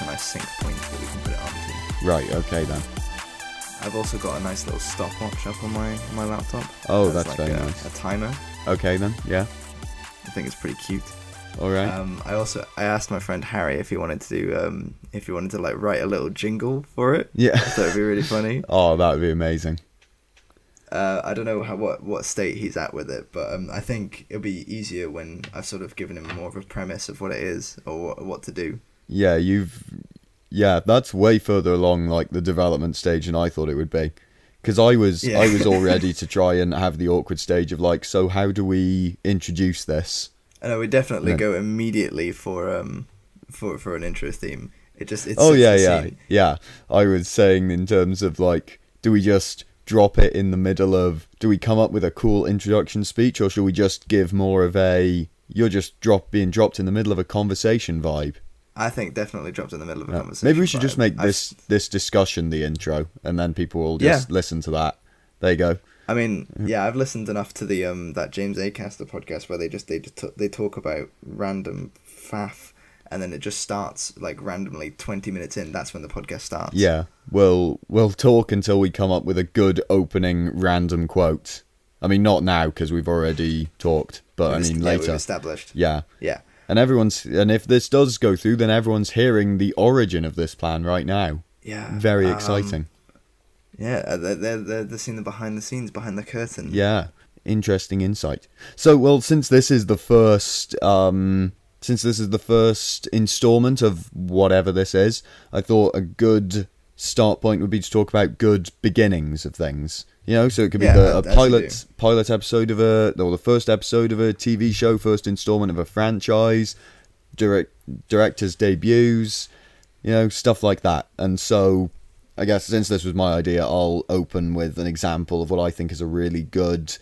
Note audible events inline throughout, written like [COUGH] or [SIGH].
then that will that will give us a nice sync point that we can put it onto. Right. Okay then. I've also got a nice little stopwatch up on my on my laptop. Oh, that's like very a, nice. A timer. Okay then. Yeah. I think it's pretty cute. All right. Um, I also I asked my friend Harry if he wanted to do um, if he wanted to like write a little jingle for it. yeah. Thought it'd be really funny. [LAUGHS] oh, that would be amazing. Uh, I don't know how what what state he's at with it, but um, I think it'll be easier when I've sort of given him more of a premise of what it is or what, what to do. Yeah, you've. Yeah, that's way further along, like the development stage, than I thought it would be. Because I was, Yeah. I was all [LAUGHS] ready to try and have the awkward stage of like, so how do we introduce this? And I would definitely go immediately for um for for an intro theme. It just it's oh yeah, yeah, scene. yeah. I was saying in terms of like, do we just drop it in the middle of? Do we come up with a cool introduction speech, or should we just give more of a? You're just drop being dropped in the middle of a conversation vibe. I think definitely dropped in the middle of a Yeah. conversation. Maybe we should just make I've- this this discussion the intro, and then people will Yeah. just listen to that. There you go. I mean, yeah, I've listened enough to the um that James Acaster podcast where they just they just t- they talk about random faff, and then it just starts like randomly twenty minutes in. That's when the podcast starts. Yeah, we'll we'll talk until we come up with a good opening random quote. I mean, not now because we've already talked, but I mean yeah, later. established. Yeah, Yeah, and everyone's and if this does go through, then everyone's hearing the origin of this plan right now. yeah. Very um, exciting. Yeah, uh, they're they're they're, they're seeing the behind the scenes, behind the curtain. Yeah, interesting insight. So, well, since this is the first, um, since this is the first installment of whatever this is, I thought a good start point would be to talk about good beginnings of things. You know, so it could be Yeah, the, a pilot pilot episode of a or the first episode of a TV show, first installment of a franchise, direct directors debuts, you know, stuff like that. And so I guess since this was my idea, I'll open with an example of what I think is a really good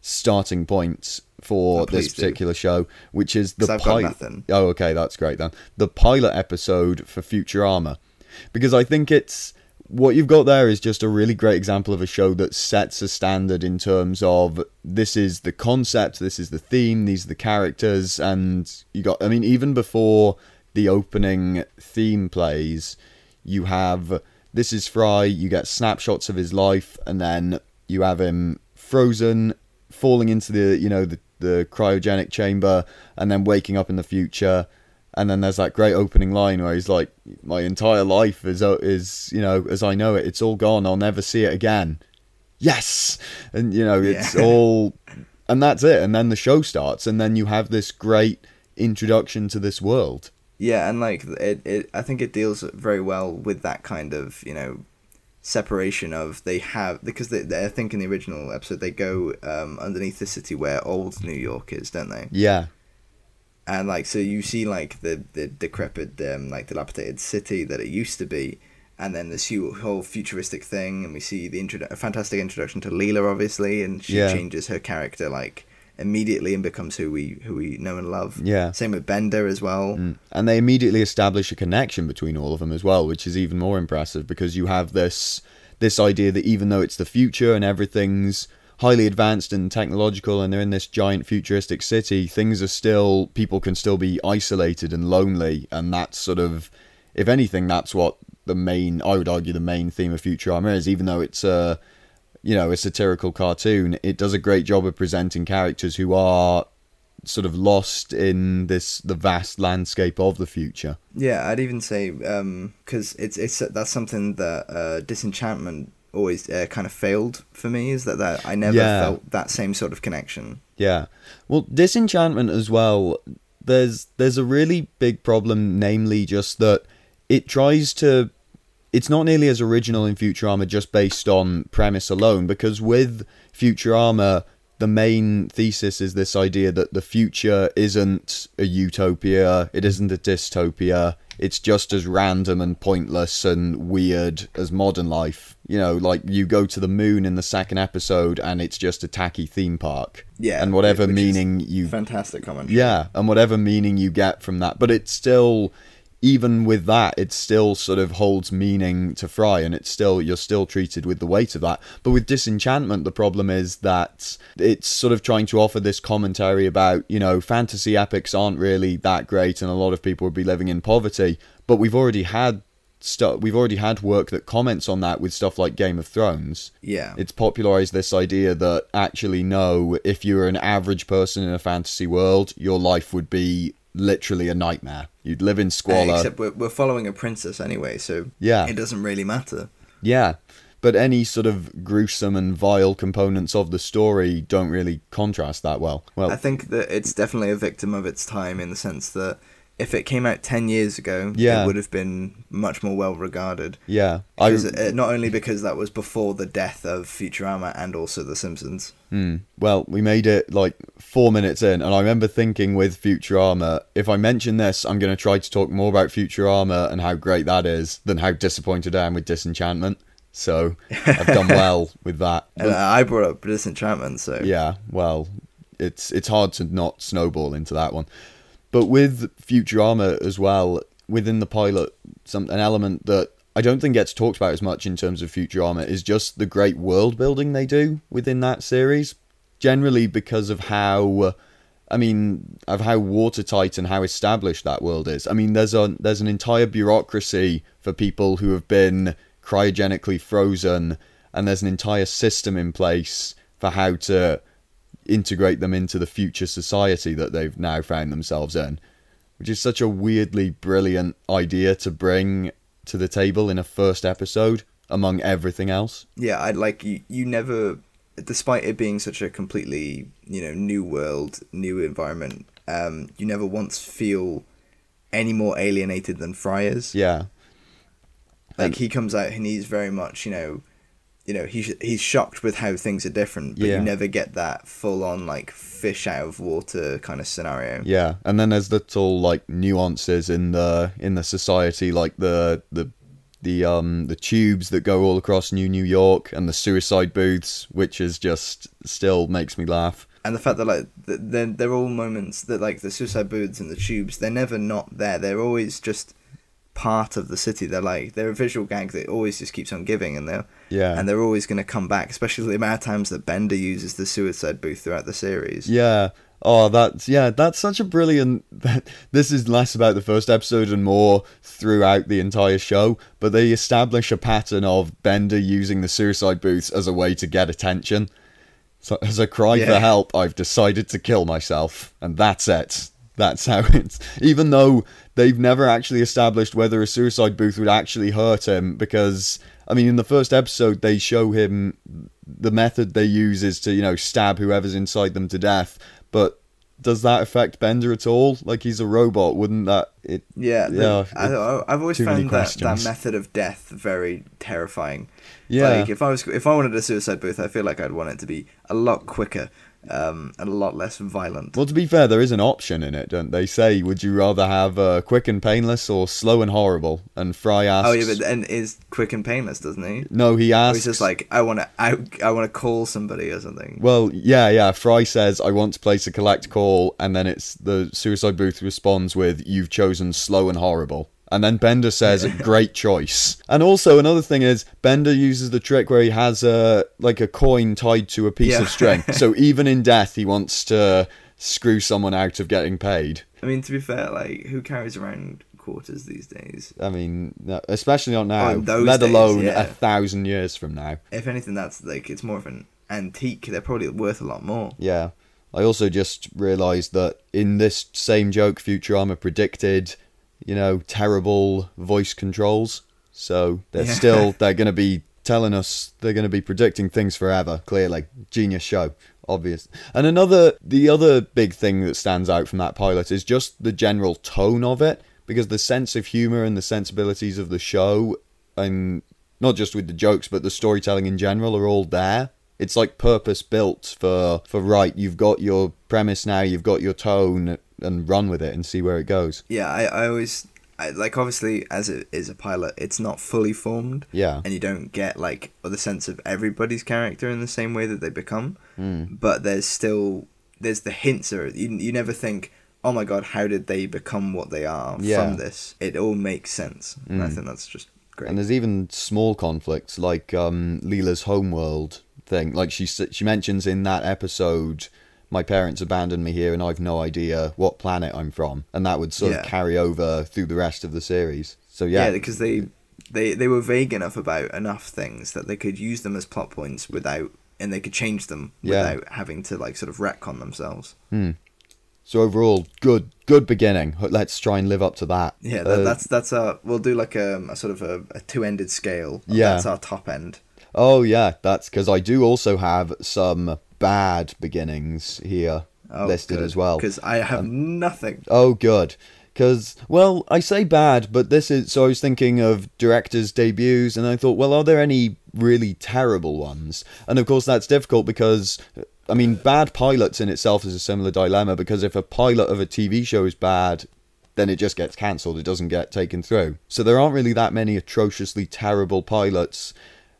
starting point for Oh, this please do. particular show, which is the pilot. Oh, okay, that's great then. The pilot episode for Futurama, because I think it's what you've got there is just a really great example of a show that sets a standard in terms of this is the concept, this is the theme, these are the characters, and you got. I mean, even before the opening theme plays, you have this is Fry. You get snapshots of his life, and then you have him frozen, falling into the you know the the cryogenic chamber, and then waking up in the future. And then there's that great opening line where he's like, "My entire life is uh, is you know as I know it, it's all gone. I'll never see it again." Yes, and you know it's Yeah. [LAUGHS] all, and that's it. And then the show starts, and then you have this great introduction to this world. Yeah, and like it, it, I think it deals very well with that kind of you know separation of they have because they, they I think in the original episode they go um, underneath the city where old New York is, don't they? Yeah, And like so you see like the the decrepit um, like dilapidated city that it used to be, and then this whole futuristic thing, and we see the intro a fantastic introduction to Leela obviously, and she Yeah. changes her character like immediately and becomes who we who we know and love. Yeah. Same with Bender as well. Mm. And they immediately establish a connection between all of them as well, which is even more impressive because you have this this idea that even though it's the future and everything's highly advanced and technological and they're in this giant futuristic city, things are still people can still be isolated and lonely and that's sort of if anything that's what the main I would argue the main theme of Futurama is, even though it's a you know, a satirical cartoon, it does a great job of presenting characters who are sort of lost in this the vast landscape of the future. Yeah, I'd even say because it's it's that's something that uh, Disenchantment always uh, kind of failed for me is that, that I never Yeah. felt that same sort of connection. Yeah. Well, Disenchantment as well. There's there's a really big problem, namely just that it tries to. It's not nearly as original in Futurama just based on premise alone, because with Futurama, the main thesis is this idea that the future isn't a utopia, it isn't a dystopia, it's just as random and pointless and weird as modern life. You know, like you go to the moon in the second episode and it's just a tacky theme park. Yeah, And whatever meaning you Fantastic comment. yeah, and whatever meaning you get from that, but it's still even with that, it still sort of holds meaning to Fry, and it's still you're still treated with the weight of that. But with Disenchantment, the problem is that it's sort of trying to offer this commentary about you know fantasy epics aren't really that great, and a lot of people would be living in poverty. But we've already had stuff. We've already had work that comments on that with stuff like Game of Thrones. Yeah. It's popularized this idea that actually no, if you're an average person in a fantasy world, your life would be literally a nightmare. You'd live in squalor. Except we're, we're following a princess anyway, so Yeah. it doesn't really matter. Yeah. But any sort of gruesome and vile components of the story don't really contrast that well. Well, I think that it's definitely a victim of its time in the sense that if it came out 10 years ago, Yeah. it would have been much more well regarded. yeah. I uh, not only because that was before the death of Futurama and also The Simpsons. Hmm. Well, we made it like four minutes in, and I remember thinking with Futurama, if I mention this, I'm going to try to talk more about Futurama and how great that is than how disappointed I am with Disenchantment. So I've done [LAUGHS] well with that. And I brought up Disenchantment, so yeah, well, it's it's hard to not snowball into that one. But with Futurama as well, within the pilot, some an element that I don't think gets talked about as much in terms of Futurama is just the great world building they do within that series. Generally, because of how, I mean, of how watertight and how established that world is. I mean, there's a there's an entire bureaucracy for people who have been cryogenically frozen, and there's an entire system in place for how to integrate them into the future society that they've now found themselves in, which is such a weirdly brilliant idea to bring to the table in a first episode among everything else. yeah, I like you. You never, despite it being such a completely you know new world, new environment, um, you never once feel any more alienated than Fry is. Yeah. Like And- he comes out and he's very much you know, you know he's he's shocked with how things are different, but Yeah. you never get that full on like fish out of water kind of scenario. Yeah, and then there's little like nuances in the in the society, like the the the um the tubes that go all across New New York and the suicide booths, which is just still makes me laugh. and the fact that like they're they're all moments that like the suicide booths and the tubes they're never not there they're always just part of the city they're like they're a visual gag that always just keeps on giving and they're Yeah, and they're always going to come back especially the amount of times that bender uses the suicide booth throughout the series yeah. Oh, that's yeah. That's such a brilliant. This is less about the first episode and more throughout the entire show. But they establish a pattern of Bender using the suicide booths as a way to get attention. So as a cry for help, I've decided to kill myself, and that's it. That's how it's. Even though they've never actually established whether a suicide booth would actually hurt him, because I mean, in the first episode, they show him the method they use is to you know stab whoever's inside them to death. But does that affect Bender at all? Like he's a robot, wouldn't that? It yeah, Yeah, I, I, I've always found that, that method of death very terrifying yeah. like if i was if i wanted a suicide booth i feel like i'd want it to be a lot quicker um and a lot less violent Well, to be fair, there is an option in it, don't they? Say, would you rather have uh, quick and painless or slow and horrible? And Fry asks. oh yeah but and is quick and painless doesn't he no, he Or asks. he's just like I want to out, I want to call somebody or something. Well, yeah, yeah. Fry says, "I want to place a collect call," and then it's the suicide booth responds with, "You've chosen slow and horrible." And then Bender says, [LAUGHS] "Great choice." And also another thing is Bender uses the trick where he has a like a coin tied to a piece Yeah. of string. so [LAUGHS] even in death, he wants to screw someone out of getting paid. I mean, to be fair, like who carries around quarters these days? I mean, especially not now, Oh, let days, alone yeah. a thousand years from now. If anything, that's like it's more of an antique. They're probably worth a lot more. Yeah. I also just realised that in this same joke, Futurama predicted, you know, terrible voice controls. So they're Yeah. still [LAUGHS] they're going to be telling us they're going to be predicting things forever. Clearly, genius show, obvious. And another the other big thing that stands out from that pilot is just the general tone of it, because the sense of humour and the sensibilities of the show, and not just with the jokes but the storytelling in general, are all there it's like purpose built for for right you've got your premise now you've got your tone and run with it and see where it goes Yeah, I, I always I, like obviously as it is a pilot, it's not fully formed, yeah and you don't get like the sense of everybody's character in the same way that they become. mm. But there's still there's the hints are you you never think oh my god, how did they become what they are Yeah. from this? It all makes sense. And I Mm. think that's just great. And there's even small conflicts like um, Leela's homeworld thing. Like she she mentions in that episode, my parents abandoned me here, and I've no idea what planet I'm from, and that would sort Yeah. of carry over through the rest of the series. So yeah, yeah, because they, they they were vague enough about enough things that they could use them as plot points without, and they could change them Yeah. without having to like sort of retcon themselves. so overall, good good beginning. Let's try and live up to that. Yeah, that, Uh, that's that's our. We'll do like a, a sort of a, a two-ended scale. Yeah. that's our top end. Oh yeah, that's because I do also have some bad beginnings here oh, listed as well. Because I have um, nothing. Oh, good. Because, well, I say bad, but this is. So I was thinking of directors' debuts, and I thought, well, are there any really terrible ones? And of course, that's difficult because, I mean, bad pilots in itself is a similar dilemma because if a pilot of a TV show is bad, then it just gets cancelled. It doesn't get taken through. So there aren't really that many atrociously terrible pilots.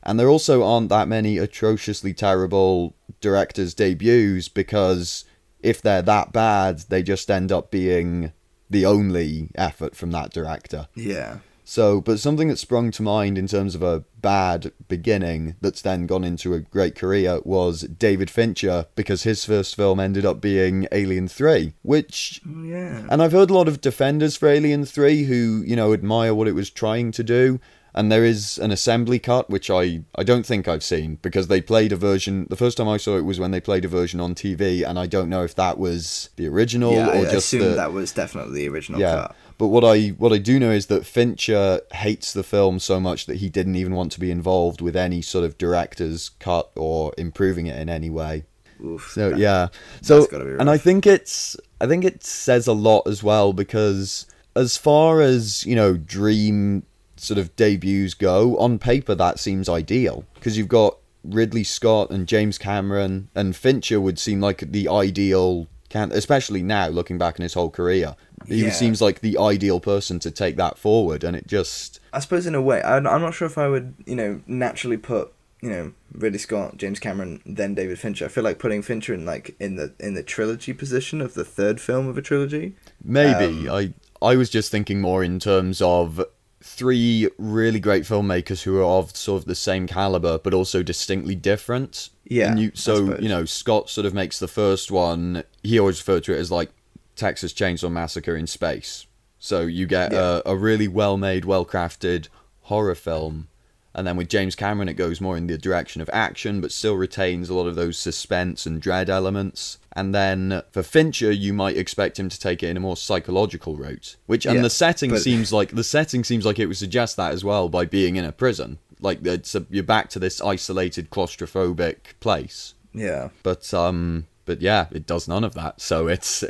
And there also aren't that many atrociously terrible directors' debuts because if they're that bad, they just end up being the only effort from that director. Yeah, So, but something that sprung to mind in terms of a bad beginning that's then gone into a great career was David Fincher because his first film ended up being Alien 3, which Oh, yeah. and I've heard a lot of defenders for Alien 3 who, you know, admire what it was trying to do. And there is an assembly cut, which I, I don't think I've seen, because they played a version. The first time I saw it was when they played a version on TV, and I don't know if that was the original yeah, or I just assume the. that was definitely the original yeah. cut. But what I what I do know is that Fincher hates the film so much that he didn't even want to be involved with any sort of director's cut or improving it in any way. Oof. So that- yeah. So and I think it's I think it says a lot as well because as far as, you know, dream sort of debuts go, on paper that seems ideal because you've got Ridley Scott and James Cameron and Fincher would seem like the ideal can especially now looking back in his whole career. He Yeah. seems like the ideal person to take that forward and it just I suppose in a way, I'm I'm not sure if I would, you know, naturally put, you know, Ridley Scott, James Cameron, then David Fincher. I feel like putting Fincher in like in the in the trilogy position of the third film of a trilogy. Maybe Um, I I was just thinking more in terms of three really great filmmakers who are of sort of the same caliber but also distinctly different. Yeah, and you so you know Scott sort of makes the first one. He always referred to it as like Texas Chainsaw Massacre in space. So you get Yeah. a, a really well made, well crafted horror film. And then with James Cameron, it goes more in the direction of action, but still retains a lot of those suspense and dread elements. And then for Fincher, you might expect him to take it in a more psychological route, which and Yeah, the setting but- seems like the setting seems like it would suggest that as well by being in a prison. Like it's a, you're back to this isolated, claustrophobic place. Yeah, But um, but yeah, it does none of that. So it's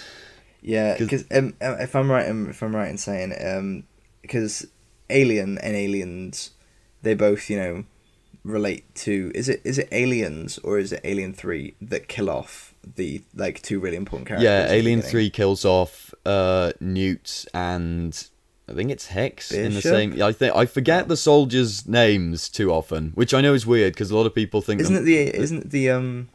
[LAUGHS] yeah. 'Cause- Because um, uh, if I'm right, if I'm right in saying, um, because Alien and Aliens, they both you know relate to is it is it Aliens or is it Alien Three that kill off the like two really important characters? yeah, Alien? Three kills off uh Newt and. I think it's Hicks in the same. I think I forget the soldiers' names too often, which I know is weird because a lot of people think Isn't it the isn't the um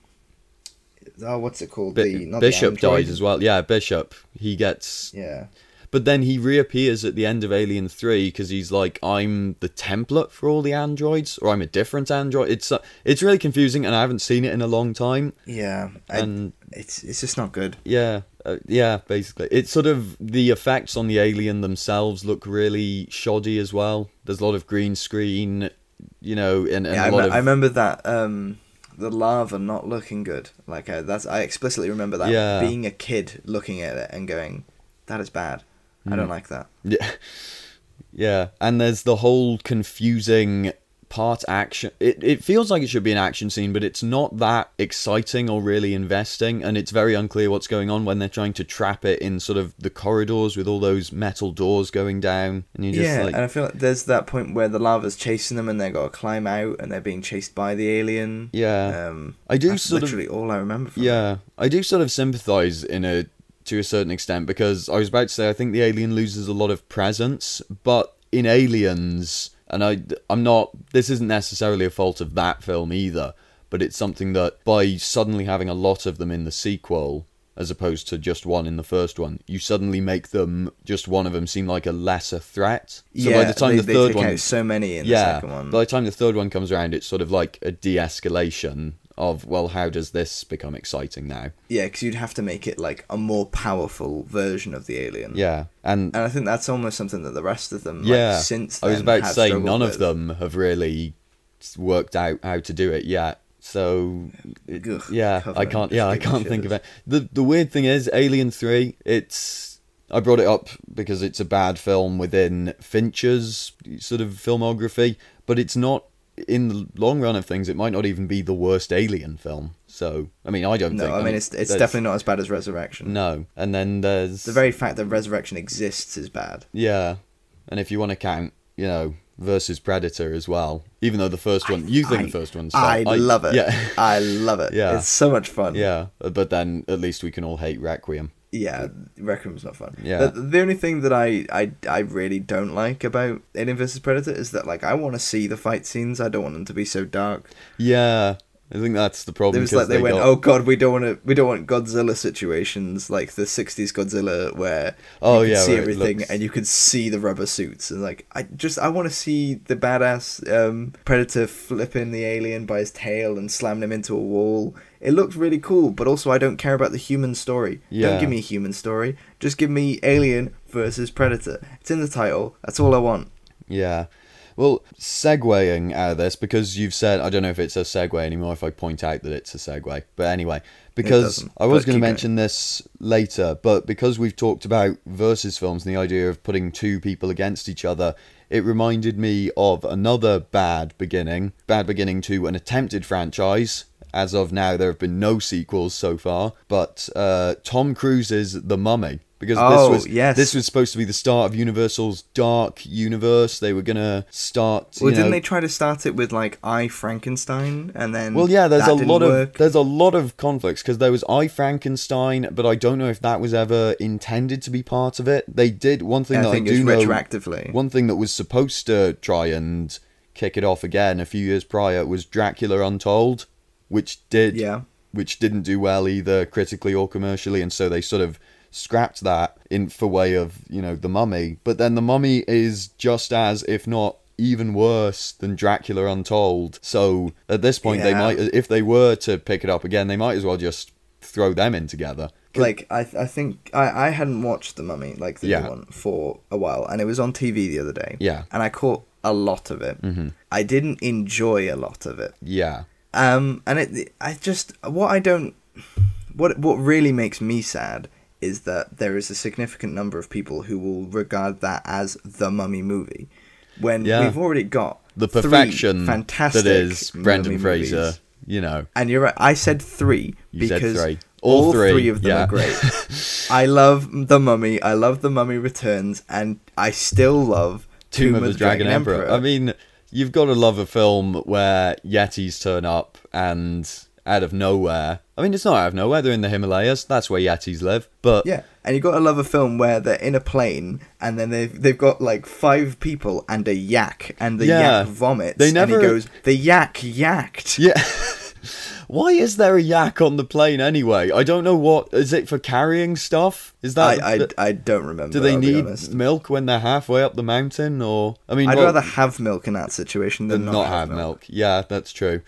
oh what's it called the the Bishop android? dies as well. Yeah, Bishop. He gets yeah But then he reappears at the end of Alien 3 because he's like, I'm the template for all the androids, or I'm a different android. It's uh, it's really confusing, and I haven't seen it in a long time. yeah I, And it's it's just not good yeah, uh, yeah, basically. It's sort of the effects on the alien themselves look really shoddy as well. There's a lot of green screen, you know, and, and yeah I, a lot me- of. I remember that um the lava not looking good like uh, that's I explicitly remember that Yeah. being a kid looking at it and going that is bad I Hmm. don't like that [LAUGHS] Yeah. Yeah, and there's the whole confusing part action. It it feels like it should be an action scene, but it's not that exciting or really investing, and it's very unclear what's going on when they're trying to trap it in sort of the corridors with all those metal doors going down, and you just yeah like and I feel like there's that point where the lava's chasing them and they've got to climb out and they're being chased by the alien yeah. um I do that's sort of literally all I remember it. Yeah, I do sort of sympathize in a to a certain extent because I was about to say I think the alien loses a lot of presence, but in Aliens, and I I'm not this isn't necessarily a fault of that film either, but it's something that by suddenly having a lot of them in the sequel, as opposed to just one in the first one, you suddenly make them just one of them seem like a lesser threat. So yeah, by the time they, the third one, so many in the yeah, second one. by the time the third one comes around, it's sort of like a de-escalation of well, how does this become exciting now? Yeah, because you'd have to make it like a more powerful version of the alien. Yeah, and And I think that's almost something that the rest of them, yeah, like, since I was about to say none of them have really worked out how to do it yet. So it- Ugh, yeah, I can't. Yeah, I can't think of it. the The weird thing is, Alien Three. It's I brought it up because it's a bad film within Fincher's sort of filmography, but it's not. In the long run of things, it might not even be the worst Alien film. So, I mean, I don't No, think. No, I mean it's it's definitely not as bad as Resurrection. no. And then there's The very fact that Resurrection exists is bad. yeah, and if you want to count, you know, versus Predator as well, even though the first one, you think I- the first one's I, fun. love it. Yeah, I love it. [LAUGHS] Yeah. It's so much fun. yeah, but then at least we can all hate Requiem. Yeah, Rec Requiem's not fun. Yeah. The, the only thing that I, I I really don't like about Alien vs Predator is that like I want to see the fight scenes. I don't want them to be so dark. Yeah, I think that's the problem. It was like they, went, got- "Oh God, we don't want to. We don't want Godzilla situations like the '60s Godzilla where Oh, you yeah, see it everything looks- and you could see the rubber suits and like I just I want to see the badass um, Predator flipping the alien by his tail and slamming him into a wall. It looked really cool, but also I don't care about the human story. Yeah. Don't give me a human story. Just give me Alien versus Predator. It's in the title. That's all I want. Yeah. Well, segueing out of this, because you've said, I don't know if it's a segue anymore if I point out that it's a segue. But anyway, because I was going to going. mention this later, but because we've talked about versus films and the idea of putting two people against each other, it reminded me of another bad beginning. Bad beginning to an attempted franchise. As of now, there have been no sequels so far, but uh, Tom Cruise's The Mummy. Because Oh, this was yes. this was supposed to be the start of Universal's dark universe. They were gonna start. Well, didn't know, they try to start it with like I Frankenstein and then Well, yeah, there's a lot work? of there's a lot of conflicts because there was I Frankenstein, but I don't know if that was ever intended to be part of it. They did one thing I that I do know. retroactively. One thing that was supposed to try and kick it off again a few years prior was Dracula Untold, which did Yeah. which didn't do well either critically or commercially, and so they sort of scrapped that in for way of you know the Mummy. But then the Mummy is just as, if not even worse than Dracula Untold. So at this point, they might, if they were to pick it up again, they might as well just throw them in together. Like I, I think I, I hadn't watched the Mummy like the Yeah. new one for a while, and it was on TV the other day. Yeah. and I caught a lot of it. Mm-hmm. I didn't enjoy a lot of it. Yeah, Um, and it, I just what I don't, what what really makes me sad is that there is a significant number of people who will regard that as the Mummy movie, when Yeah. we've already got the perfection fantastic that is Brendan Fraser. movies. You know, And you're right. I said three You said because three. all, All three, three, of them yeah. are great. [LAUGHS] I love the Mummy. I love the Mummy Returns, and I still love Tomb, of the Dragon, Emperor. I mean, you've got to love a film where Yetis turn up and out of nowhere. I mean, it's not out of nowhere. They're in the Himalayas. That's where Yetis live. But yeah, and you've got to love a film where they're in a plane, and then they've they've got like five people and a yak, and the Yeah. yak vomits. They and he goes, the yak yacked. yeah. [LAUGHS] Why is there a yak on the plane anyway? I don't know what is it for carrying stuff? Is that I, I, I don't remember. do they I'll need milk when they're halfway up the mountain or I mean I'd well- rather have milk in that situation than, than not, have milk. Yeah, that's true.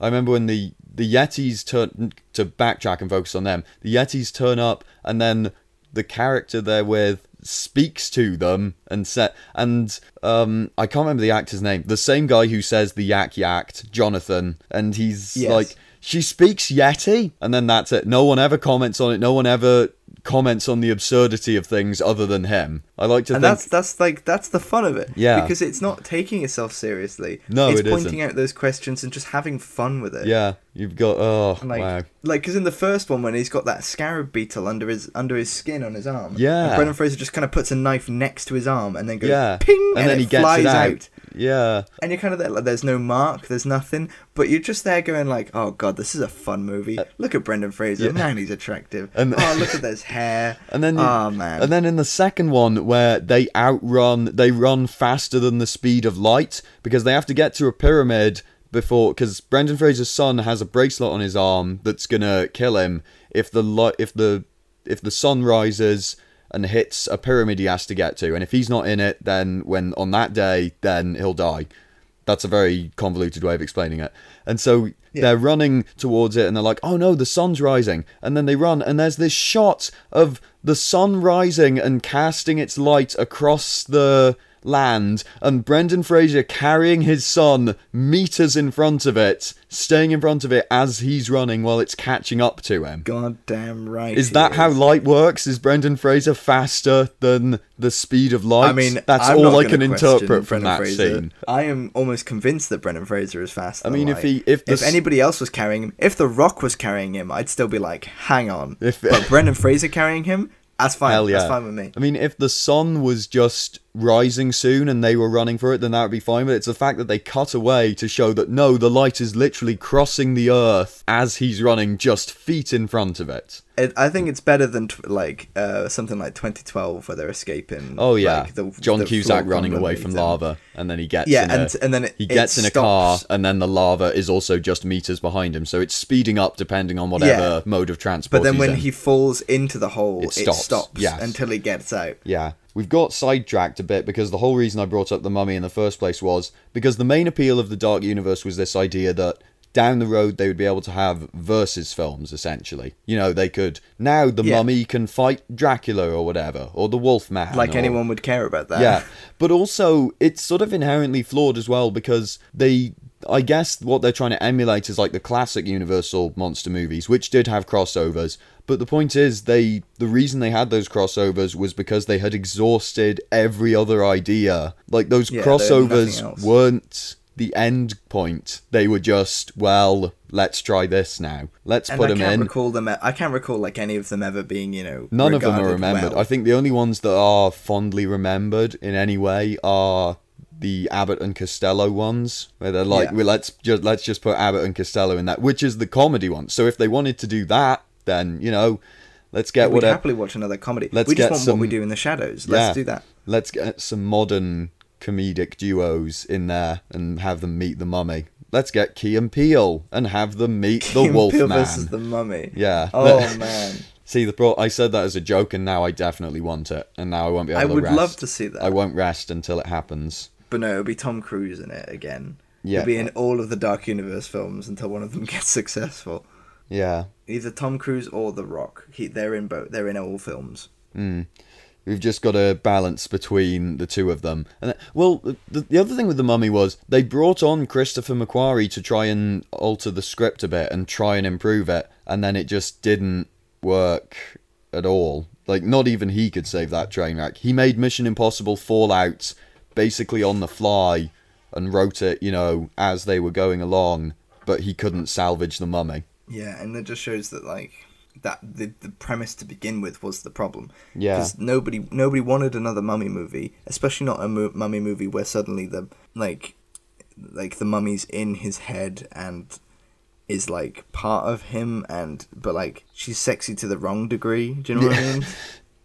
I remember when the the Yetis turn to backtrack and focus on them. The Yetis turn up, and then the character they're with speaks to them and set and um I can't remember the actor's name. The same guy who says the yak yacked, Jonathan, and he's Yes. like she speaks Yeti, and then that's it. No one ever comments on it. No one ever comments on the absurdity of things other than him. I like to and think that's that's like that's the fun of it. Yeah. because it's not taking itself seriously. No, it's it pointing isn't. out those questions and just having fun with it. yeah, you've got oh like wow. like because in the first one when he's got that scarab beetle under his under his skin on his arm. Yeah. and Brendan Fraser just kind of puts a knife next to his arm and then goes Yeah, ping, and, then it he gets flies out. out. Yeah, And you're kind of there, like, there's no mark, there's nothing, but you're just there going like, oh god, this is a fun movie. Look at Brendan Fraser, Uh, yeah. man, he's attractive. And- oh, look at this hair. [LAUGHS] And then, you, oh man, and then in the second one, where they outrun, they run faster than the speed of light because they have to get to a pyramid before because Brendan Fraser's son has a bracelet on his arm that's gonna kill him if the li- if the if the sun rises and hits a pyramid he has to get to, and if he's not in it, then when on that day, then he'll die. That's a very convoluted way of explaining it. And so they're running towards it and they're like, oh no, the sun's rising. And then they run and there's this shot of the sun rising and casting its light across the land and Brendan Fraser carrying his son meters in front of it, staying in front of it as he's running while it's catching up to him. God damn right. Is that how is. light works? Is Brendan Fraser faster than the speed of light? I mean, that's I'm all I can interpret from Brendan that Fraser. scene. I am almost convinced that Brendan Fraser is faster. I mean, if light. he- if if anybody else was carrying him, if The Rock was carrying him, I'd still be like, hang on. If- but Brendan Fraser carrying him, that's fine. Yeah. That's fine with me. I mean, if the sun was just rising soon and they were running for it, then that would be fine. But it's the fact that they cut away to show that no, the light is literally crossing the earth as he's running just feet in front of it. It, I think it's better than tw- like uh, something like 2012 where they're escaping. Oh yeah, like, the, John the Cusack running away from lava, and then he gets Yeah, in a, and- and then it- he gets in a car, and then the lava is also just meters behind him, so it's speeding up depending on whatever Yeah. mode of transport. But then when in. he falls into the hole, It it stops, stops, yes. until he gets out. Yeah. We've got sidetracked a bit because the whole reason I brought up the mummy in the first place was because the main appeal of the Dark Universe was this idea that down the road they would be able to have versus films essentially. You know, they could now the Yeah. mummy can fight Dracula or whatever, or the Wolfman. Like or- anyone would care about that. yeah, but also it's sort of inherently flawed as well because they, I guess, what they're trying to emulate is like the classic Universal monster movies, which did have crossovers. But the point is, they the reason they had those crossovers was because they had exhausted every other idea. Like those Yeah, they had nothing crossovers weren't the end point. They were just well, let's try this now. Let's And put I them can't in. recall them. I can't recall like any of them ever being, you know, None of them are remembered. well. I think the only ones that are fondly remembered in any way are the Abbott and Costello ones, where they're like, Yeah. well, let's just let's just put Abbott and Costello in that, which is the comedy one. So if they wanted to do that, then you know, let's get We'd whatever. happily watch another comedy. Let's we just get want some- what we do in the shadows. Let's Yeah. do that. Let's get some modern comedic duos in there and have them meet the mummy. Let's get Key and Peele and have them meet Key the Wolfman. versus the Mummy. Yeah. Oh [LAUGHS] man, See the pro. I said that as a joke, and now I definitely want it, and now I won't be able I to would love to see that. I won't rest until it happens. But no, it'll be Tom Cruise in it again. Yeah. He'll be in all of the Dark Universe films until one of them [LAUGHS] gets successful. Yeah. Either Tom Cruise or The Rock. He, they're in both. They're in all films. Mm. We've just got a balance between the two of them. And th- well, the, the other thing with the Mummy was they brought on Christopher McQuarrie to try and alter the script a bit and try and improve it, and then it just didn't work at all. Like not even he could save that train wreck. He made Mission Impossible Fallout basically on the fly and wrote it, you know, as they were going along, but he couldn't salvage the Mummy. Yeah, and it just shows that like that the the premise to begin with was the problem. Yeah. Because nobody nobody wanted another mummy movie, especially not a mu- mummy movie where suddenly the like like the mummy's in his head and is like part of him and but like she's sexy to the wrong degree. Do you know what I [LAUGHS] mean?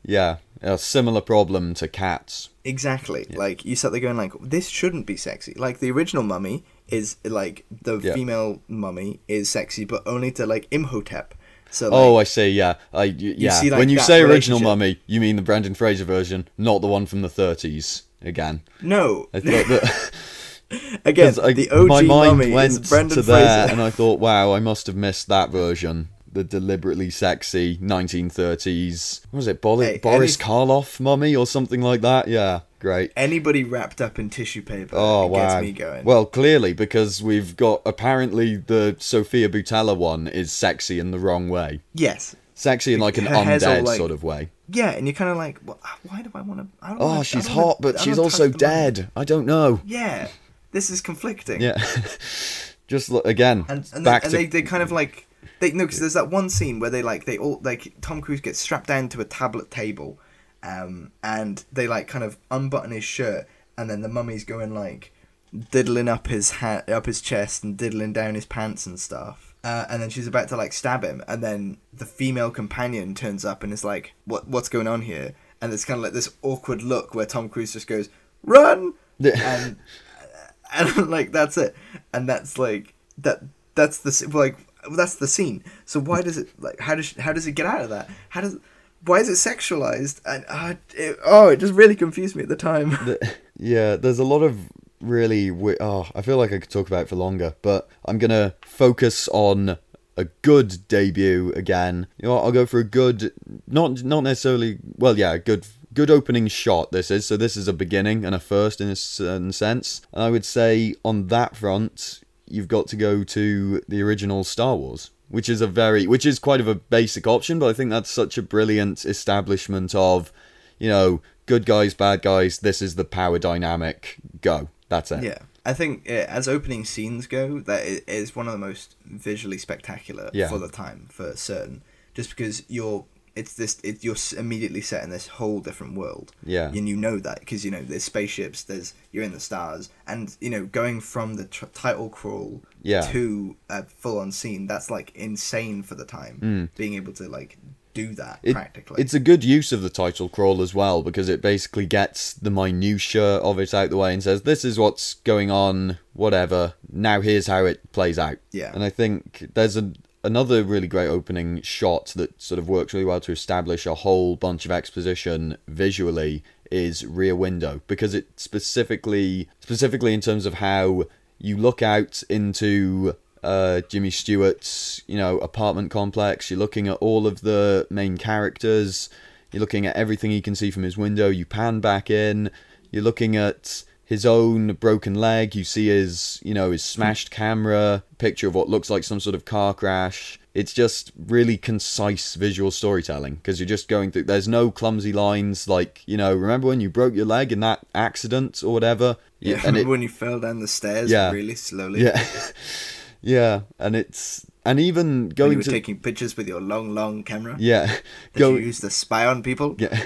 Yeah, a similar problem to cats. Exactly. Like you sat there going like this shouldn't be sexy. Like the original mummy is like the Yeah. female mummy is sexy but only to like Imhotep. So Oh, I see. Yeah, I y- yeah. see, like, when you say original. Mummy, you mean the Brendan Fraser version, not the one from the 30s. Again, no. I thought that [LAUGHS] [LAUGHS] Again, I- the OG my mind mummy went is Brendan to Fraser. there, and I thought, wow, I must have missed that version. The deliberately sexy 1930s. What was it Bol- Hey, Boris any- Karloff mummy or something like that? Yeah, great. Anybody wrapped up in tissue paper Oh gets wow! me going. Well, clearly because we've got apparently the Sofia Boutella one is sexy in the wrong way. yes, Sexy in like an undead like- sort of way. yeah, and you're kind of like, well, why do I want to? I don't Oh, wanna, she's wanna- hot, but I she's also dead. I don't know. Yeah, this is conflicting. Yeah. [LAUGHS] Just look again. and, and, back they, and to they, they kind of like they no because there's that one scene where they like they all like Tom Cruise gets strapped down to a tablet table, um, and they like kind of unbutton his shirt, and then the mummy's going like diddling up his hat up his chest and diddling down his pants and stuff. Uh, and then she's about to like stab him, and then the female companion turns up and is like, "What? What's going on here?" And it's kind of like this awkward look where Tom Cruise just goes, "Run!" [LAUGHS] and [LAUGHS] and like that's it, and that's like that. That's the s- like that's the scene. So why does it like how does how does it get out of that? How does why is it sexualized? And uh, it, oh, it just really confused me at the time. The- yeah, there's a lot of really. wi- Oh, I feel like I could talk about it for longer, but I'm gonna focus on a good debut again. You know, I'll go for a good, not not necessarily. Well, yeah, good good opening shot. This is so. This is a beginning and a first in a certain sense. And I would say on that front, you've got to go to the original Star Wars. Which is a very, which is quite of a basic option, but I think that's such a brilliant establishment of, you know, good guys, bad guys. This is the power dynamic. Go. That's it. Yeah, I think as opening scenes go, that is one of the most visually spectacular Yeah. for the time, for certain. Just because you're, it's this, it, you're immediately set in this whole different world. Yeah. and you know that because you know there's spaceships, there's you're in the stars, and you know going from the tr- title crawl Yeah. to a full on scene, that's like insane for the time. Being able to like do that Mm. It- practically. It's a good use of the title crawl as well because it basically gets the minutiae of it out the way and says, "This is what's going on. Whatever. Now here's how it plays out." Yeah. And I think there's a another really great opening shot that sort of works really well to establish a whole bunch of exposition visually is Rear Window because it specifically specifically in terms of how you look out into uh, Jimmy Stewart's, you know, apartment complex. You're looking at all of the main characters. You're looking at everything you can see from his window. You pan back in. You're looking at his own broken leg. You see his, you know, his smashed camera. Picture of what looks like some sort of car crash. It's just really concise visual storytelling because you're just going through. There's no clumsy lines like, you know, remember when you broke your leg in that accident or whatever. yeah, and it, when you fell down the stairs Yeah. really slowly. yeah, [LAUGHS] yeah, and it's and even When you going were to taking pictures with your long, long camera. yeah, That go you used to spy on people. yeah.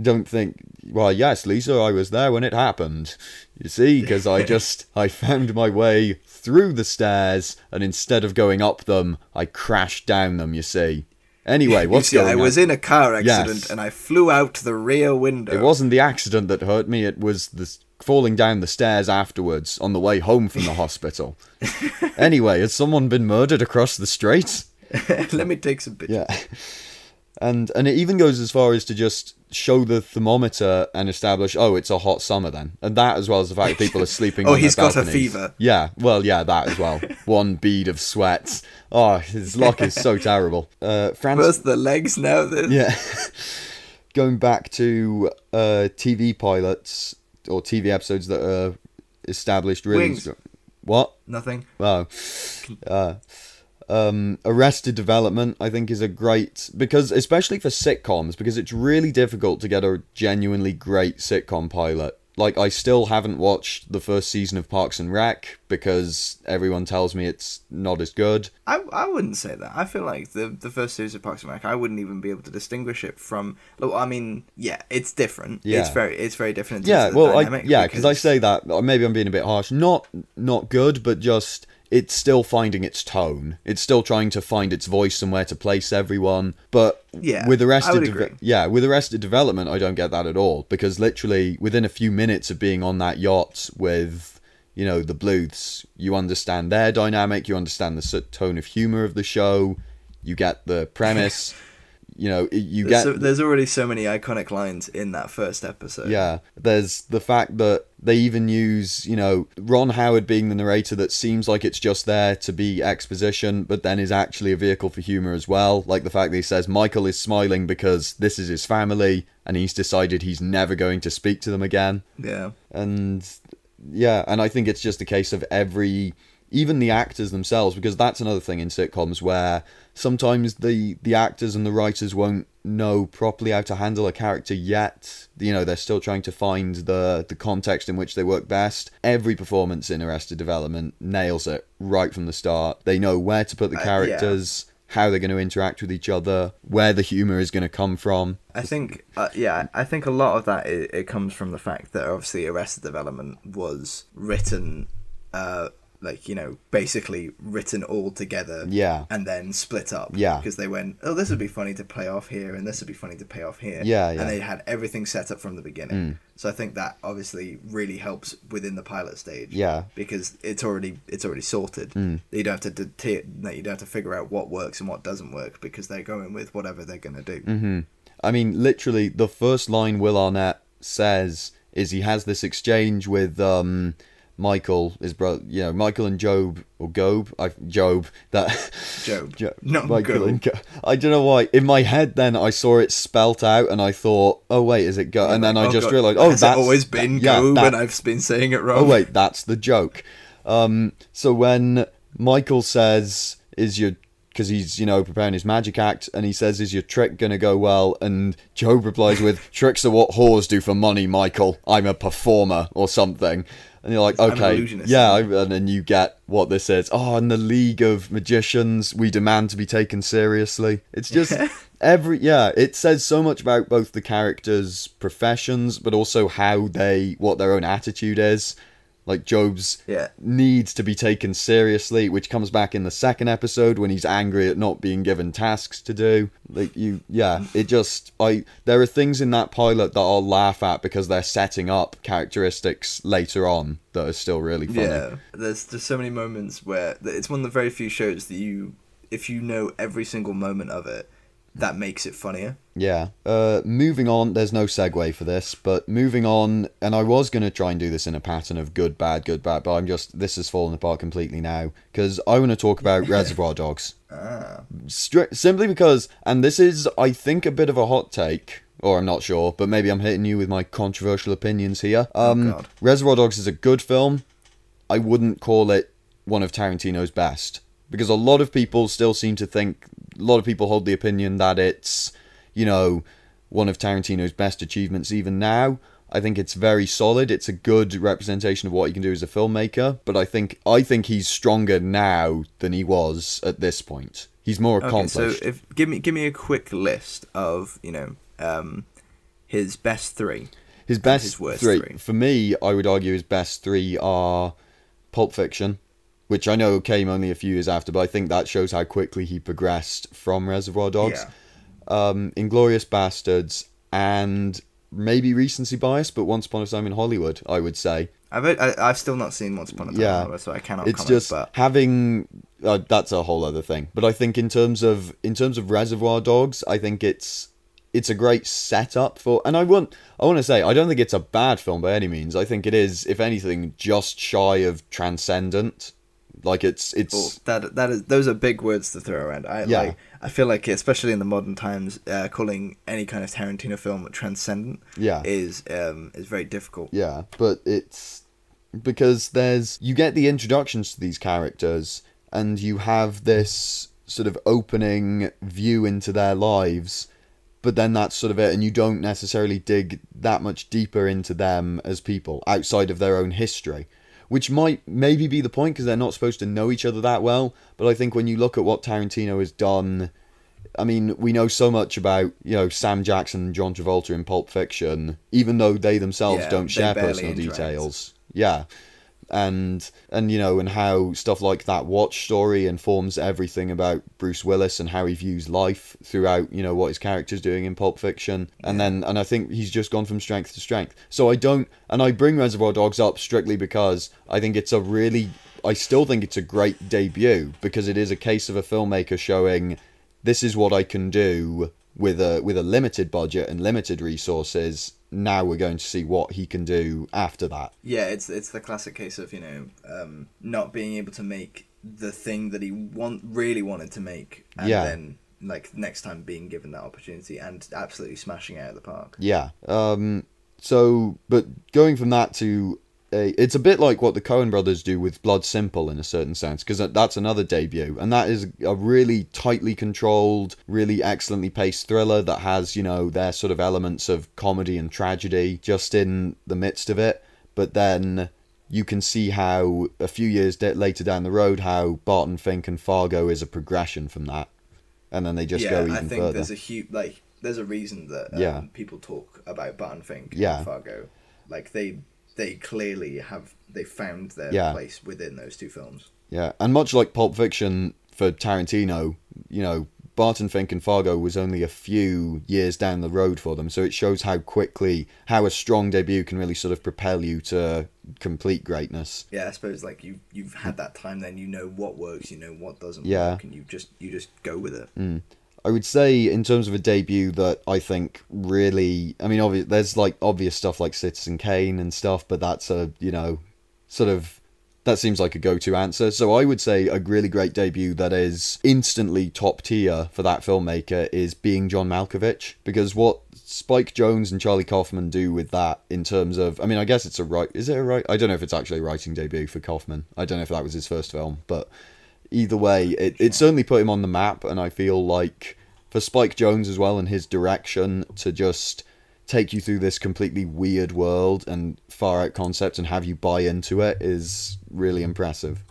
Don't think. Well, yes, Lisa, I was there when it happened. You see, because I [LAUGHS] just I found my way through the stairs, and instead of going up them, I crashed down them. You see. Anyway, [LAUGHS] You what's see, going I on? was in a car accident Yes. and I flew out the rear window. It wasn't the accident that hurt me. It was the falling down the stairs afterwards on the way home from the hospital. [LAUGHS] anyway, has someone been murdered across the street? Let me take some pictures. Yeah. And and it even goes as far as to just show the thermometer and establish, oh, it's a hot summer then, and that as well as the fact that people are sleeping. [LAUGHS] Oh, he's got a fever. Yeah, well, yeah, that as well. [LAUGHS] One bead of sweat. Oh, his luck is so terrible. Uh, France. First the legs, now the Yeah. [LAUGHS] Going back to uh, TV pilots or TV episodes that are established really. Wings. What? nothing. Wow. Uh, um, Arrested Development, I think, is a great because, especially for sitcoms, because it's really difficult to get a genuinely great sitcom pilot. Like, I still haven't watched the first season of Parks and Rec because everyone tells me it's not as good. I, I wouldn't say that. I feel like the the first series of Parks and Rec, I wouldn't even be able to distinguish it from. Look, I mean, yeah, it's different. Yeah. it's very it's very different. Yeah, the well, I, yeah, because I say that uh, maybe I'm being a bit harsh. Not not good, but just it's still finding its tone. It's still trying to find its voice and where to place everyone. But Yeah, with Arrested, agree. yeah, with Arrested Development, I don't get that at all because literally within a few minutes of being on that yacht with you know the Bluths, you understand their dynamic, you understand the tone of humor of the show, you get the premise. [LAUGHS] you know, you get so, there's already so many iconic lines in that first episode. yeah, there's the fact that they even use, you know, Ron Howard being the narrator that seems like it's just there to be exposition, but then is actually a vehicle for humor as well. Like the fact that he says Michael is smiling because this is his family and he's decided he's never going to speak to them again. yeah. And yeah, and I think it's just a case of every even the actors themselves because that's another thing in sitcoms where sometimes the the actors and the writers won't know properly how to handle a character yet. You know they're still trying to find the the context in which they work best. Every performance in arrested development nails it right from the start. They know where to put the Uh, yeah. How they're going to interact with each other where the humor is going to come from. I think, uh, yeah, I think a lot of that it, it comes from the fact that obviously Arrested Development was written uh, like you know basically written all together Yeah. and then split up Yeah. because they went oh this would be funny to play off here and this would be funny to pay off here Yeah, yeah. and they had everything set up from the beginning so i think that obviously really helps within the pilot stage Yeah. because it's already it's already sorted you don't have to det- you don't have to figure out what works and what doesn't work because they're going with whatever they're going to do Mm-hmm. I mean, literally, the first line Will Arnett says is he has this exchange with um, Michael, his brother, you know, Michael and Job or Gob, I, Job. That [LAUGHS] Job, [LAUGHS] Jo- not Michael Gob. and Go- I don't know why. In my head, then I saw it spelt out, and I thought, "Oh wait, is it Go?" and then I Oh, just God. realized, "Oh, has that's always been yeah, Gob that- and I've been saying it wrong. Oh wait, that's the joke. Um, so when Michael says, "Is your," because he's you know preparing his magic act, and he says, "Is your trick gonna go well?" and Job replies with, "Tricks are what whores do for money, Michael. I'm a performer or something." And you're like, an okay, yeah, and then you get what this is. Oh, in the League of Magicians, we demand to be taken seriously. It's [LAUGHS] just every yeah, it says so much about both the characters' professions, but also how they what their own attitude is. Like Job's Yeah. needs to be taken seriously, which comes back in the second episode when he's angry at not being given tasks to do. Like you, yeah, it just I there are things in that pilot that I'll laugh at because they're setting up characteristics later on that are still really funny. Yeah, there's just so many moments where it's one of the very few shows that you, if you know every single moment of it, that makes it funnier. Yeah. Uh, moving on, there's no segue for this, but moving on, and I was going to try and do this in a pattern of good, bad, good, bad, but I'm just, this has fallen apart completely now, because I want to talk about [LAUGHS] Reservoir Dogs. Ah, Stri- simply because, and this is, I think, a bit of a hot take, or I'm not sure, but maybe I'm hitting you with my controversial opinions here. Um, God. Reservoir Dogs is a good film. I wouldn't call it one of Tarantino's best because a lot of people still seem to think, a lot of people hold the opinion that it's, you know, one of Tarantino's best achievements even now. I think it's very solid. It's a good representation of what he can do as a filmmaker, but I think I think he's stronger now than he was at this point. He's more accomplished. okay. So if give me give me a quick list of you know um, his best three. His best his worst three. three. For me, I would argue his best three are Pulp Fiction, which I know came only a few years after, but I think that shows how quickly he progressed from Reservoir Dogs. Yeah. Um, Inglourious Basterds, and maybe recency bias, but Once Upon a Time in Hollywood, I would say. I've I, I've still not seen Once Upon a Time, Yeah. in Hollywood, so I cannot. it's comment, just but having uh, that's a whole other thing but i think in terms of in terms of reservoir dogs i think it's it's a great setup for and i want i want to say i don't think it's a bad film by any means i think it is if anything just shy of transcendent like it's it's Oh, that that is those are big words to throw around. I Yeah. like I feel like especially in the modern times, uh, calling any kind of Tarantino film transcendent Yeah. is um is very difficult. Yeah, but it's because there's you get the introductions to these characters and you have this sort of opening view into their lives, but then that's sort of it and you don't necessarily dig that much deeper into them as people outside of their own history. Which might maybe be the point because they're not supposed to know each other that well. But I think when you look at what Tarantino has done I mean, we know so much about you know Sam Jackson and John Travolta in Pulp Fiction, even though they themselves Yeah, don't they share personal interact. details. Yeah, and and you know, and how stuff like that watch story informs everything about Bruce Willis and how he views life throughout. You know what his character's doing in Pulp Fiction, and then and I think he's just gone from strength to strength. So I don't, and I bring Reservoir Dogs up strictly because I think it's a really, I still think it's a great debut because it is a case of a filmmaker showing this is what I can do with a with a limited budget and limited resources. Now we're going to see what he can do after that. Yeah, it's it's the classic case of you know um, not being able to make the thing that he want really wanted to make, and Yeah. then like next time being given that opportunity and absolutely smashing it out of the park. Yeah. Um. So, but going from that to a, it's a bit like what the Coen brothers do with Blood Simple in a certain sense, because that's another debut, and that is a really tightly controlled, really excellently paced thriller that has you know their sort of elements of comedy and tragedy just in the midst of it, but then. You can see how a few years de- later down the road, how Barton Fink and Fargo is a progression from that, and then they just yeah, go even further. I think further. there's a huge like there's a reason that um, Yeah. people talk about Barton Fink Yeah. and Fargo. Like they they clearly have they found their Yeah. place within those two films. Yeah, and much like Pulp Fiction for Tarantino, you know, Barton Fink and Fargo was only a few years down the road for them, so it shows how quickly, how a strong debut can really sort of propel you to complete greatness. Yeah, I suppose like you you've had that time, then you know what works, you know what doesn't Yeah. work, and you just you just go with it. Mm. I would say, in terms of a debut, that I think really, I mean, obvious, there's like obvious stuff like Citizen Kane and stuff, but that's a, you know, sort of, that seems like a go to answer. So I would say a really great debut that is instantly top tier for that filmmaker is Being John Malkovich, because what Spike Jonze and Charlie Kaufman do with that in terms of, I mean, I guess it's a right, is it a right? I don't know if it's actually a writing debut for Kaufman. I don't know if that was his first film, but either way, it, it certainly put him on the map, and I feel like for Spike Jonze as well and his direction to just take you through this completely weird world and far out concepts and have you buy into it is really impressive.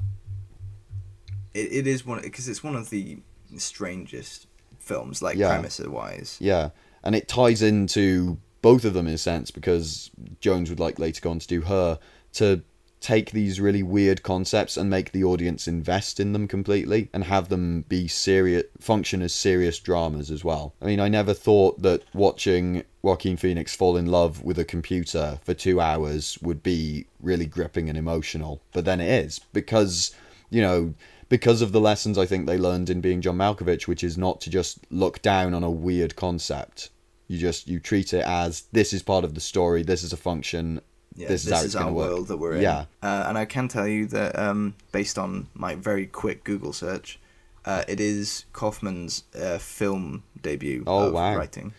It, it is one because it's one of the strangest films, like Yeah. premise wise. Yeah, and it ties into both of them in a sense because Jonze would like later go on to do her to take these really weird concepts and make the audience invest in them completely and have them be serious function as serious dramas as well. I mean, I never thought that watching Joaquin Phoenix fall in love with a computer for 2 hours would be really gripping and emotional, but then it is because, you know, because of the lessons I think they learned in being John Malkovich, which is not to just look down on a weird concept. You just you treat it as this is part of the story. This is a function. Yeah, this is this is our work. world that we're in. Yeah. uh, and I can tell you that um, based on my very quick Google search, uh, it is Kaufman's uh, film debut Oh, of wow. writing.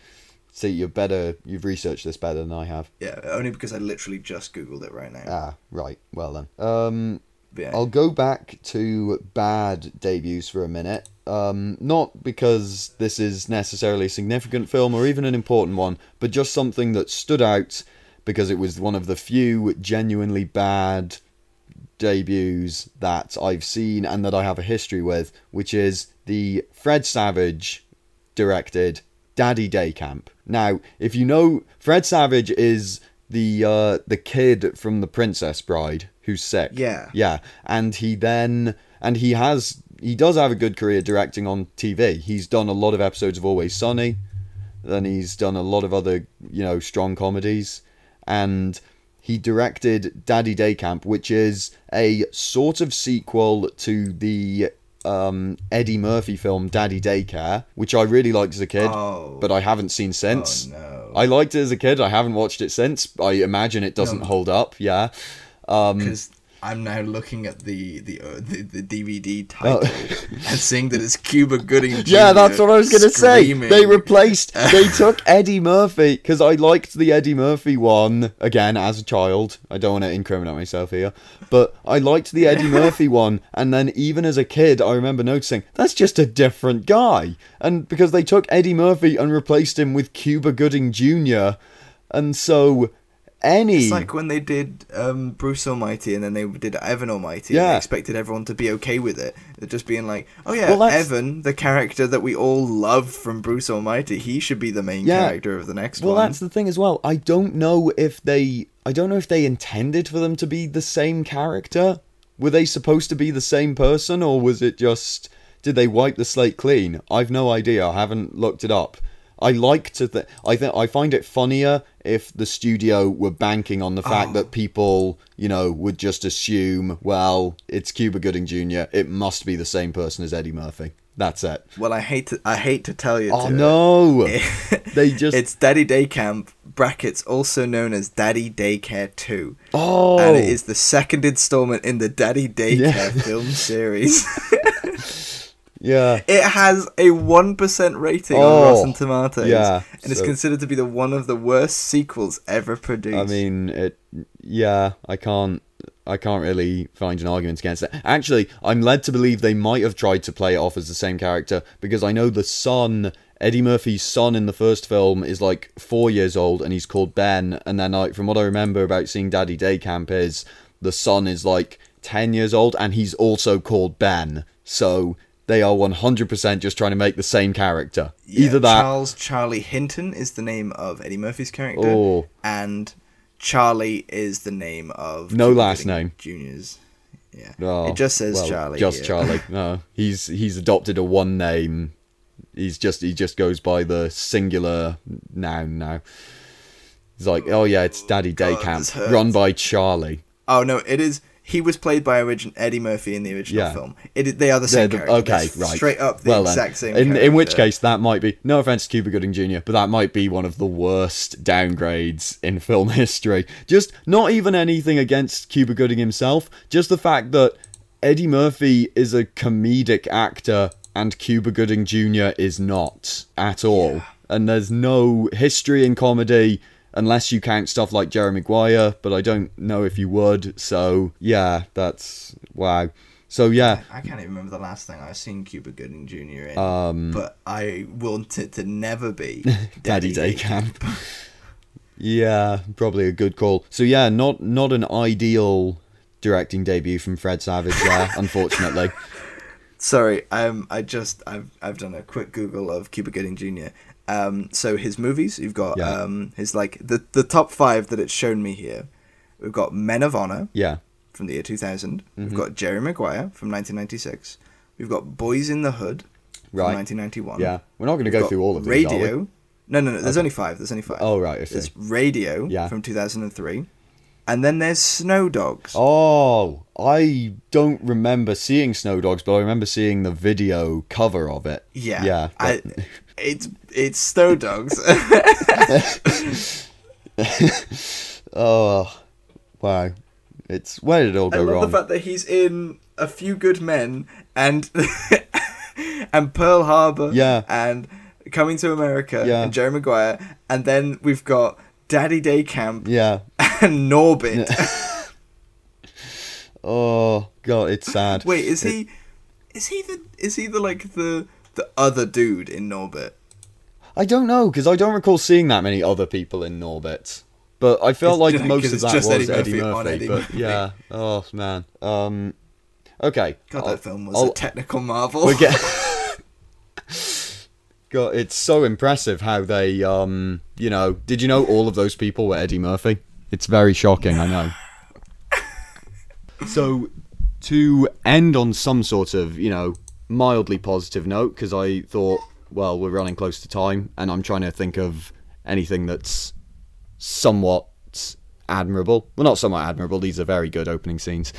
See, you're better. You've researched this better than I have. Yeah, only because I literally just googled it right now. Ah, right. Well then. Um, yeah. I'll go back to bad debuts for a minute. Um, not because this is necessarily a significant film or even an important one, but just something that stood out because it was one of the few genuinely bad debuts that I've seen and that I have a history with, which is the Fred Savage directed Daddy Day Camp. Now, if you know, Fred Savage is the uh, the kid from The Princess Bride who's sick. Yeah. Yeah, and he then and he has he does have a good career directing on TV. He's done a lot of episodes of Always Sunny, then he's done a lot of other you know strong comedies, and he directed Daddy Day Camp, which is a sort of sequel to the um, Eddie Murphy film Daddy Daycare, which I really liked as a kid, Oh. but I haven't seen since. Oh, no. I liked it as a kid. I haven't watched it since. I imagine it doesn't No. hold up. Yeah. Um, because I'm now looking at the the uh, the, the DVD title and seeing that it's Cuba Gooding. Jr. [LAUGHS] Oh. Yeah, that's what I was gonna say. They replaced. [LAUGHS] they took Eddie Murphy because I liked the Eddie Murphy one again as a child. I don't want to incriminate myself here, but I liked the Eddie [LAUGHS] Murphy one, and then even as a kid, I remember noticing that's just a different guy, and because they took Eddie Murphy and replaced him with Cuba Gooding Jr., and so any It's like when they did um, Bruce Almighty and then they did Evan Almighty. and Yeah. they expected everyone to be okay with it. They're just being like, "Oh yeah, Well, Evan, the character that we all love from Bruce Almighty, he should be the main Yeah. character of the next Well, one." Well, that's the thing as well. I don't know if they. I don't know if they intended for them to be the same character. Were they supposed to be the same person, or was it just? Did they wipe the slate clean? I've no idea. I haven't looked it up. I like to. Th- I think I find it funnier if the studio were banking on the fact Oh. that people, you know, would just assume, well, it's Cuba Gooding Jr. It must be the same person as Eddie Murphy. That's it. well, I hate to I hate to tell you. Oh to- no! [LAUGHS] They just. it's Daddy Day Camp brackets, also known as Daddy Daycare Two. Oh, and it oh. is the second installment in the Daddy Daycare Yeah. film [LAUGHS] series. [LAUGHS] Yeah. It has a one percent rating Oh, on Rotten Tomatoes, yeah, and it's considered to be the one of the worst sequels ever produced. I mean, it. Yeah, I can't. I can't really find an argument against it. Actually, I'm led to believe they might have tried to play it off as the same character because I know the son, Eddie Murphy's son in the first film, is like four years old and he's called Ben. And then, like, from what I remember about seeing Daddy Day Camp, is the son is like ten years old and he's also called Ben. So they are 100% just trying to make the same character. Yeah, Either that. Charles Charlie Hinton is the name of Eddie Murphy's character, Oh. and Charlie is the name of No last name. Junior's. Yeah, Oh, it just says well, Charlie. Just here. Charlie. [LAUGHS] No, he's he's adopted a one name. He's just he just goes by the singular noun now. He's like, oh yeah, it's Daddy Day Camp, run by Charlie. Oh no, it is. He was played by origin Eddie Murphy in the original Yeah. film. It they are the same the- character. okay, They're right. Straight up the well exact same. in in which case that might be no offense to Cuba Gooding Jr., but that might be one of the worst downgrades in [LAUGHS] film history. Just not even anything against Cuba Gooding himself, just the fact that Eddie Murphy is a comedic actor and Cuba Gooding Jr. is not at all, and there's no history in comedy. Unless you count stuff like Jerry Maguire, but I don't know if you would. So yeah, that's wow. So yeah, I can't even remember the last thing I've seen Cuba Gooding Jr. in. Um, but I want it to never be [LAUGHS] Daddy Day Camp. yeah, probably a good call. So yeah, not not an ideal directing debut from Fred Savage there, [LAUGHS] unfortunately. Sorry, um, I just I've I've done a quick Google of Cuba Gooding Jr. Um, so his movies, you've got Yeah. um, his like the the top five that it's shown me here. We've got Men of Honor Yeah, from the year 2000. Mm-hmm. We've got Jerry Maguire from 1996. We've got Boys in the Hood from Right. 1991. yeah. We're not going to go through all of these. Radio. No, no, no. There's only five. There's only five. Oh right, I see. There's Radio Yeah. from 2003. And then there's Snow Dogs. Oh, I don't remember seeing Snow Dogs, but I remember seeing the video cover of it. Yeah. yeah. I, it's it's Snow Dogs. [LAUGHS] [LAUGHS] oh, wow. It's where did it all I go love wrong? the fact that he's in A Few Good Men and [LAUGHS] and Pearl Harbor. Yeah. And Coming to America. Yeah. And Jerry Maguire. And then we've got Daddy Day Camp yeah. and Norbit. [LAUGHS] Oh god, it's sad. Wait, is he? Is he the? Is he the like the the other dude in Norbit? I don't know because I don't recall seeing that many other people in Norbit. But I felt It's like most of that was Eddie Eddie Murphy Eddie but Murphy. yeah, oh man. Um, okay. God, I'll- that film was I'll- a technical marvel. we get. [LAUGHS] [LAUGHS] God, it's so impressive how they, um, you know, did you know all of those people were Eddie Murphy? It's very shocking, I know. so, to end on some sort of, you know, mildly positive note, because I thought, well, we're running close to time, and I'm trying to think of anything that's somewhat admirable. Well, not somewhat admirable. These are very good opening scenes.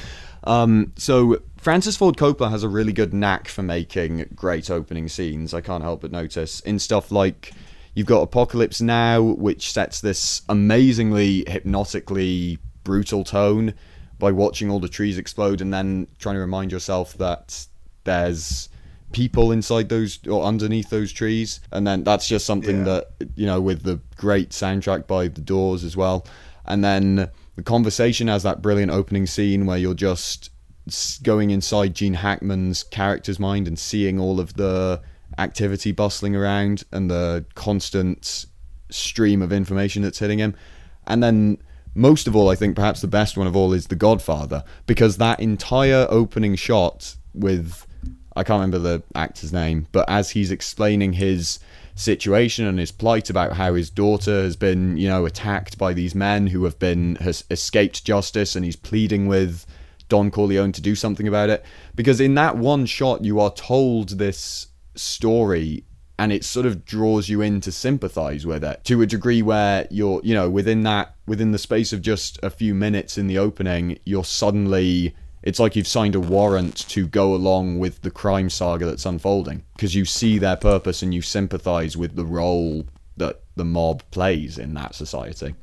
Um, so Francis Ford Coppola has a really good knack for making great opening scenes. I can't help but notice in stuff like you've got Apocalypse Now, which sets this amazingly hypnotically brutal tone by watching all the trees explode and then trying to remind yourself that there's people inside those or underneath those trees and then that's just something Yeah. that you know with the great soundtrack by the doors as well and then the conversation has that brilliant opening scene where you're just going inside gene hackman's character's mind and seeing all of the activity bustling around and the constant stream of information that's hitting him. And then most of all i think perhaps the best one of all is the godfather because that entire opening shot with I can't remember the actor's name, but as he's explaining his situation and his plight about how his daughter has been, you know, attacked by these men who have been has escaped justice, and he's pleading with Don Corleone to do something about it. Because in that one shot, you are told this story, and it sort of draws you in to sympathize with it to a degree where you're, you know, within that within the space of just a few minutes in the opening, you're suddenly it's like you've signed a warrant to go along with the crime saga that's unfolding because you see their purpose and you sympathize with the role that the mob plays in that society.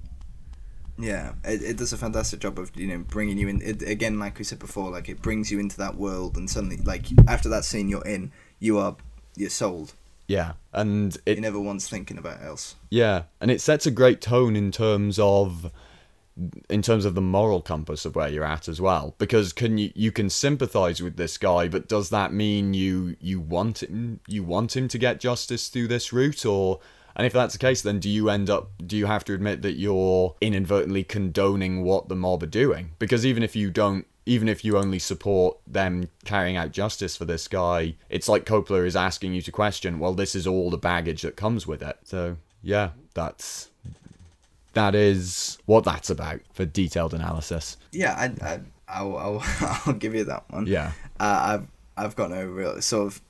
Yeah, it, it does a fantastic job of you know bringing you in. It, again, like we said before, like it brings you into that world, and suddenly, like after that scene you're in, you are you're sold. Yeah, and You're it never once thinking about else. yeah, and it sets a great tone in terms of in terms of the moral compass of where you're at as well because can you you can sympathize with this guy but does that mean you you want him you want him to get justice through this route or and if that's the case then do you end up do you have to admit that you're inadvertently condoning what the mob are doing because even if you don't even if you only support them carrying out justice for this guy it's like Coppola is asking you to question well this is all the baggage that comes with it so yeah that's that is what that's about for detailed analysis. Yeah, I, I, I'll, [LAUGHS] I'll, I'll give you that one. Yeah. Uh, I've, I've got no real sort of.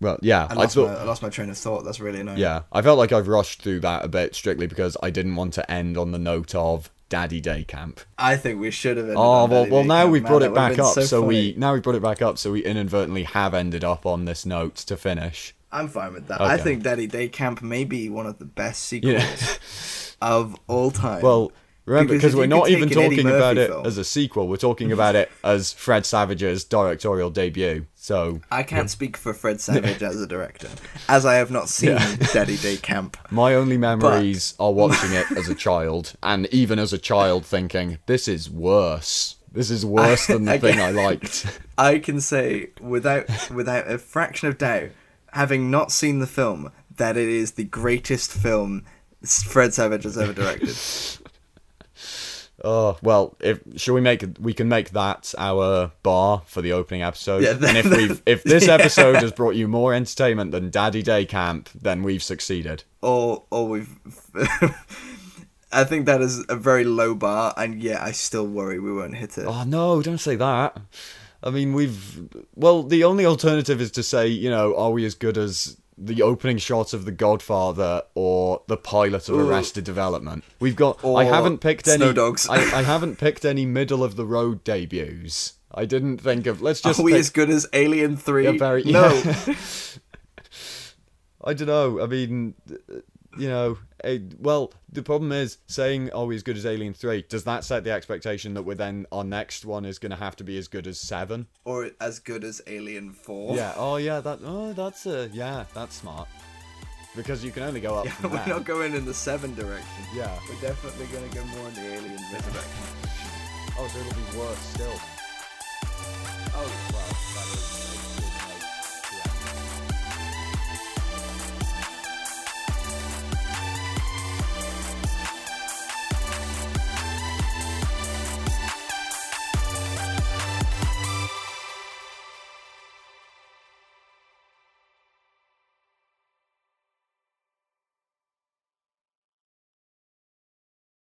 Well, yeah, I I lost, thought. my, I lost my train of thought. That's really annoying. Yeah, I felt like I've rushed through that a bit strictly because I didn't want to end on the note of Daddy Day Camp. I think we should have. ended Oh on well, well now Camp, we've brought That it back up, so so, we now we've brought it back up, so we inadvertently have ended up on this note to finish. I'm fine with that. I think Daddy Day Camp may be one of the best sequels Yeah. [LAUGHS] of all time. Well, remember Because we're not even take an Eddie talking about it film- as a sequel. We're talking about it [LAUGHS] as Fred Savage's directorial debut. So I can't speak for Fred [LAUGHS] Savage as a director, as I have not seen Yeah. [LAUGHS] Daddy Day Camp. my only memories are watching it as a child, and even as a child thinking, "This is worse. This is worse than the thing I liked." I can say without without a fraction of doubt, having not seen the film, that it is the greatest film Fred Savage has ever directed. Oh well, if should we make we can make that our bar for the opening episode. Yeah, and if we if this [LAUGHS] yeah. episode has brought you more entertainment than Daddy Day Camp, then we've succeeded. or or we've. [LAUGHS] I think that is a very low bar, and yet I still worry we won't hit it. Oh no, don't say that. I mean, we've well, the only alternative is to say, you know, are we as good as the opening shots of The Godfather or the pilot of Ooh. Arrested Development? We've got. I haven't picked Snow any. Dogs. I, I haven't picked any middle of the road debuts. I didn't think of. Let's just. Are we pick- as good as Alien Three? Yeah, very- no. yeah. [LAUGHS] I don't know. I mean, you know, eh, well, the problem is saying, "Are we as good as Alien 3? Does that set the expectation that we're then our next one is going to have to be as good as Seven? or as good as Alien Four. Yeah. Oh, yeah. That. Oh, that's a. Yeah, that's smart. Because you can only go up Yeah, we're there. not going in the Seven direction. Yeah. We're definitely gonna go more in the Alien direction. Oh, so it'll be worse still. Oh,